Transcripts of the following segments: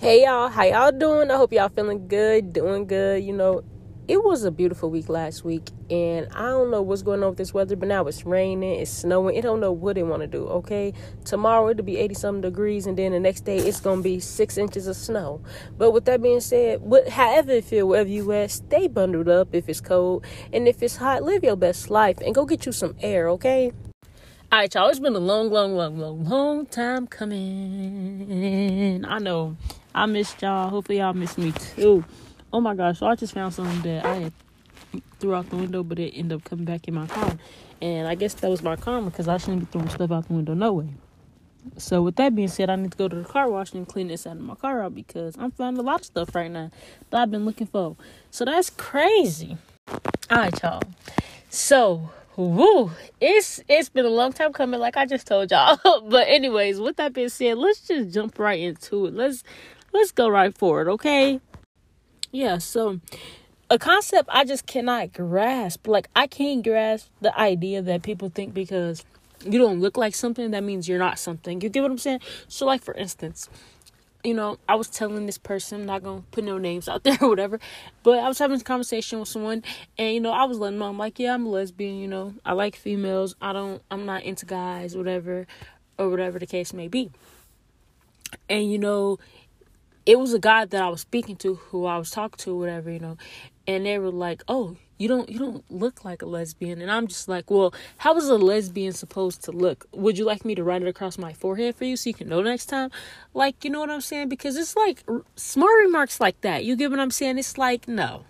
Hey y'all, how y'all doing? I hope y'all feeling good, doing good. You know, it was a beautiful week last week, and I don't know what's going on with this weather, but now it's raining, it's snowing. It don't know what they want to do. Okay, tomorrow it'll be eighty something degrees, and then the next day it's gonna be six inches of snow. But with that being said, what, however it feel, wherever you at, stay bundled up if it's cold, and if it's hot, live your best life and go get you some air. Okay. All right, y'all. It's been a long, long, long, long, long time coming. I know. I missed y'all. Hopefully, y'all missed me too. Oh my gosh! So I just found something that I had threw out the window, but it ended up coming back in my car, and I guess that was my karma because I shouldn't be throwing stuff out the window no way. So with that being said, I need to go to the car wash and clean this out of my car out because I'm finding a lot of stuff right now that I've been looking for. So that's crazy. All right, y'all. So woo, it's it's been a long time coming, like I just told y'all. but anyways, with that being said, let's just jump right into it. Let's let's go right forward, okay? Yeah, so a concept I just cannot grasp. Like I can't grasp the idea that people think because you don't look like something that means you're not something. You get what I'm saying? So like for instance, you know, I was telling this person, I'm not gonna put no names out there or whatever, but I was having a conversation with someone, and you know, I was letting them know, I'm like, yeah, I'm a lesbian, you know, I like females, I don't, I'm not into guys, whatever, or whatever the case may be. And you know, it was a guy that I was speaking to, who I was talking to, whatever, you know, and they were like, oh, you don't you don't look like a lesbian. And i'm just like well how is a lesbian supposed to look? Would you like me to write it across my forehead for you so you can know next time? Like you know what i'm saying? Because it's like smart remarks like that. You get what i'm saying? It's like no.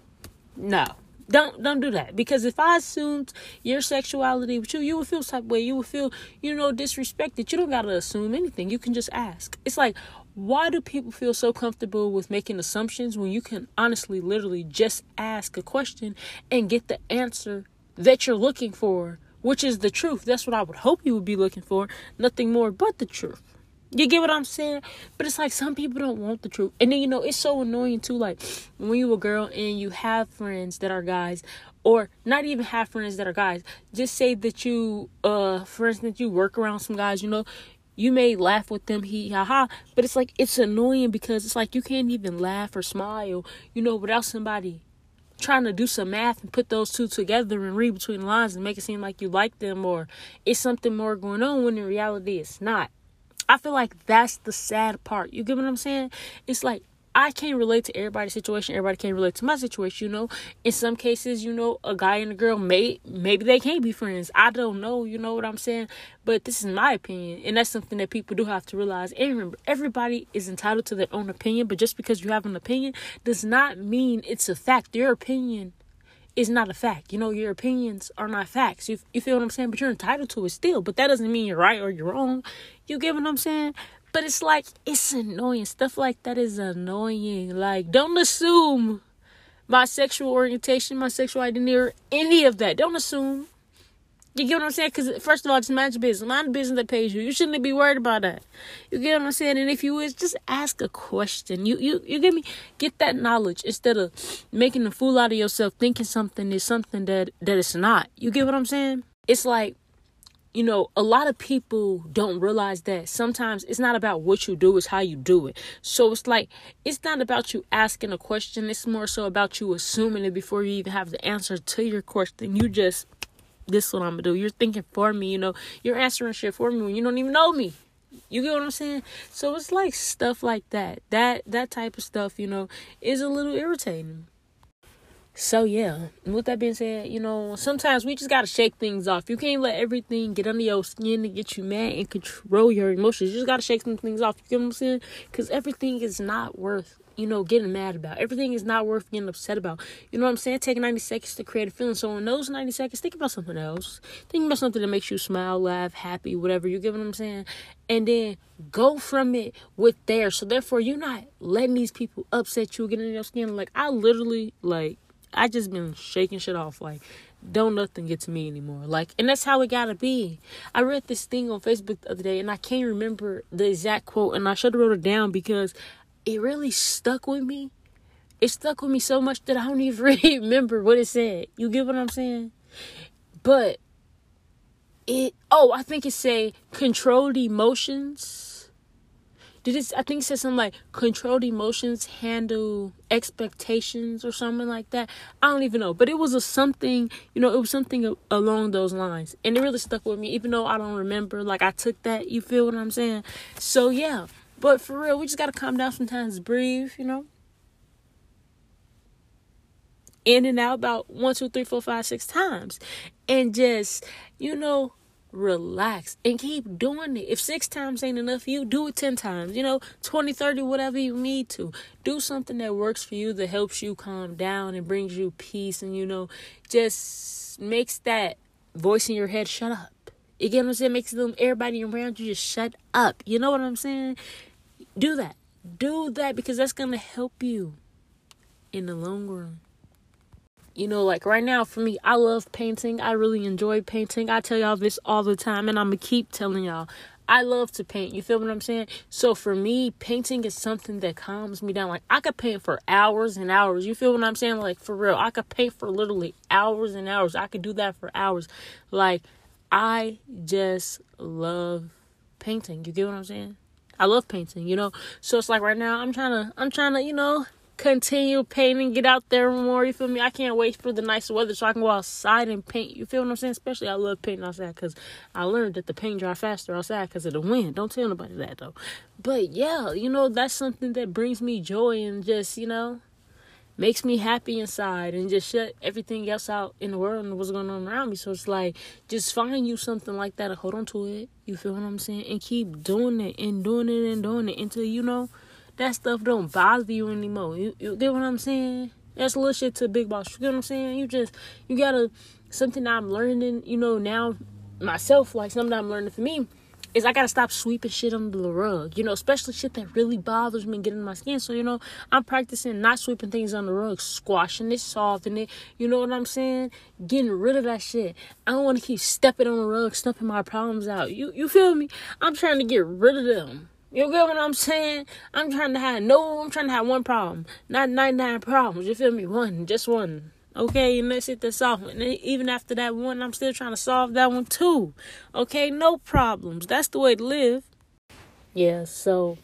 No don't don't do that because if I assumed your sexuality with you, you would feel type way. You would feel you know disrespected. You don't gotta assume anything. You can just ask. It's like why do people feel so comfortable with making assumptions when you can honestly, literally just ask a question and get the answer that you're looking for, which is the truth? That's what I would hope you would be looking for. Nothing more but the truth. You get what I'm saying? But it's like some people don't want the truth. And then, you know, it's so annoying too. Like when you're a girl and you have friends that are guys, or not even have friends that are guys, just say that you, uh, for instance, you work around some guys, you know, you may laugh with them, he ha ha, but it's like it's annoying because it's like you can't even laugh or smile, you know, without somebody trying to do some math and put those two together and read between the lines and make it seem like you like them or it's something more going on when in reality it's not. I feel like that's the sad part. You get what I'm saying? It's like I can't relate to everybody's situation. Everybody can't relate to my situation, you know. In some cases, you know, a guy and a girl may maybe they can't be friends. I don't know, you know what I'm saying? But this is my opinion, and that's something that people do have to realize. And remember, everybody is entitled to their own opinion, but just because you have an opinion does not mean it's a fact. Your opinion is not a fact. You know, your opinions are not facts. You, you feel what I'm saying? But you're entitled to it still. But that doesn't mean you're right or you're wrong. You get what I'm saying? But it's like, it's annoying. Stuff like that is annoying. Like, don't assume my sexual orientation, my sexual identity, or any of that. Don't assume. You get what I'm saying? Because, first of all, just mind your business. Mind the business that pays you. You shouldn't be worried about that. You get what I'm saying? And if you is, just ask a question. You, you, you get me? Get that knowledge instead of making a fool out of yourself, thinking something is something that, that it's not. You get what I'm saying? It's like, you know, a lot of people don't realize that sometimes it's not about what you do, it's how you do it. So it's like, it's not about you asking a question, it's more so about you assuming it before you even have the answer to your question. You just, this is what I'm gonna do. You're thinking for me, you know, you're answering shit for me when you don't even know me. You get what I'm saying? So it's like stuff like that. That that type of stuff, you know, is a little irritating. So yeah, with that being said, you know, sometimes we just gotta shake things off. You can't let everything get under your skin and get you mad and control your emotions. You just gotta shake some things off. You get what I'm saying? Because everything is not worth, you know, getting mad about. Everything is not worth getting upset about. You know what I'm saying? Take 90 seconds to create a feeling. So in those 90 seconds, think about something else. Think about something that makes you smile, laugh, happy, whatever. You get what I'm saying? And then go from it with there. So therefore, you're not letting these people upset you, get in your skin. Like I literally like I just been shaking shit off. Like, don't nothing get to me anymore. Like, and that's how it gotta be. I read this thing on Facebook the other day, and I can't remember the exact quote, and I should have wrote it down because it really stuck with me. It stuck with me so much that I don't even really remember what it said. You get what I'm saying? But it. Oh, I think it say controlled emotions did it I think it said something like controlled emotions, handle expectations or something like that. I don't even know. But it was a something, you know, it was something along those lines. And it really stuck with me, even though I don't remember. Like I took that, you feel what I'm saying? So yeah. But for real, we just gotta calm down sometimes, breathe, you know. In and out about one, two, three, four, five, six times. And just, you know, relax and keep doing it. If six times ain't enough for you, do it 10 times, you know, 20, 30, whatever you need to. Do something that works for you that helps you calm down and brings you peace and, you know, just makes that voice in your head shut up. You get what I'm saying? Makes them everybody around you just shut up. You know what I'm saying? Do that. Do that because that's gonna help you in the long run. You know, like right now for me, I love painting. I really enjoy painting. I tell y'all this all the time, and I'm gonna keep telling y'all. I love to paint. You feel what I'm saying? So for me, painting is something that calms me down. Like I could paint for hours and hours. You feel what I'm saying? Like for real, I could paint for literally hours and hours. I could do that for hours. Like I just love painting. You get what I'm saying? I love painting, you know. So it's like right now I'm trying to I'm trying to, you know, continue painting, get out there more. You feel me? I can't wait for the nice weather so I can go outside and paint. You feel what I'm saying? Especially I love painting outside because I learned that the paint dry faster outside because of the wind. Don't tell nobody that though. But yeah, you know that's something that brings me joy and just you know makes me happy inside and just shut everything else out in the world and what's going on around me. So it's like just find you something like that and hold on to it. You feel what I'm saying? And keep doing it and doing it and doing it until you know that stuff don't bother you anymore. You, you get what I'm saying? That's little shit to big boss. You get what I'm saying? You just you gotta something I'm learning, you know, now myself, like something I'm learning for me is I gotta stop sweeping shit under the rug. You know, especially shit that really bothers me and getting my skin. So, you know, I'm practicing not sweeping things under the rug, squashing it, softening it. You know what I'm saying? Getting rid of that shit. I don't wanna keep stepping on the rug, stumping my problems out. You you feel me? I'm trying to get rid of them. You get what I'm saying? I'm trying to have no, I'm trying to have one problem, not 99 problems. You feel me? One, just one. Okay, and that's it, that's all. And even after that one, I'm still trying to solve that one too. Okay, no problems. That's the way to live. Yeah, so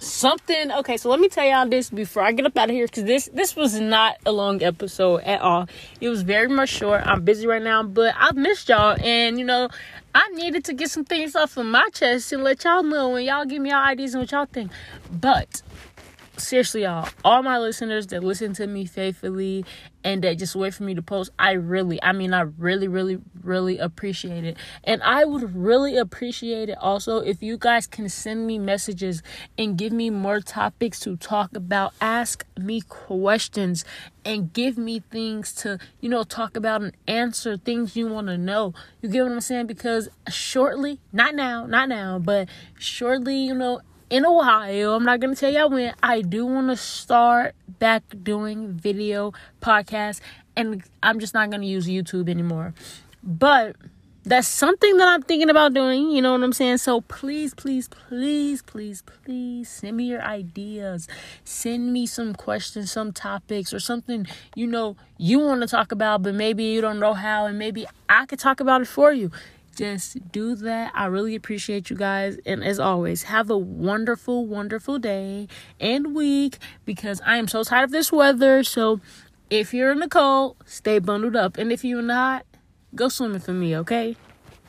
something okay so let me tell y'all this before i get up out of here because this this was not a long episode at all it was very much short i'm busy right now but i've missed y'all and you know I needed to get some things off of my chest and let y'all know and y'all give me your ideas and what y'all think. But seriously, y'all, all my listeners that listen to me faithfully and that just wait for me to post, I really, I mean, I really, really, really appreciate it. And I would really appreciate it also if you guys can send me messages and give me more topics to talk about. Ask me questions and give me things to, you know, talk about and answer things you want to know. You get what I'm saying? Because shortly, not now, not now, but shortly, you know, in while, I'm not gonna tell y'all when, I do wanna start back doing video podcasts and I'm just not gonna use YouTube anymore. But that's something that I'm thinking about doing, you know what I'm saying? So please, please, please, please, please send me your ideas. Send me some questions, some topics, or something you know you want to talk about, but maybe you don't know how, and maybe I could talk about it for you just do that. I really appreciate you guys. And as always, have a wonderful, wonderful day and week because I am so tired of this weather. So if you're in the cold, stay bundled up. And if you're not, go swimming for me, okay?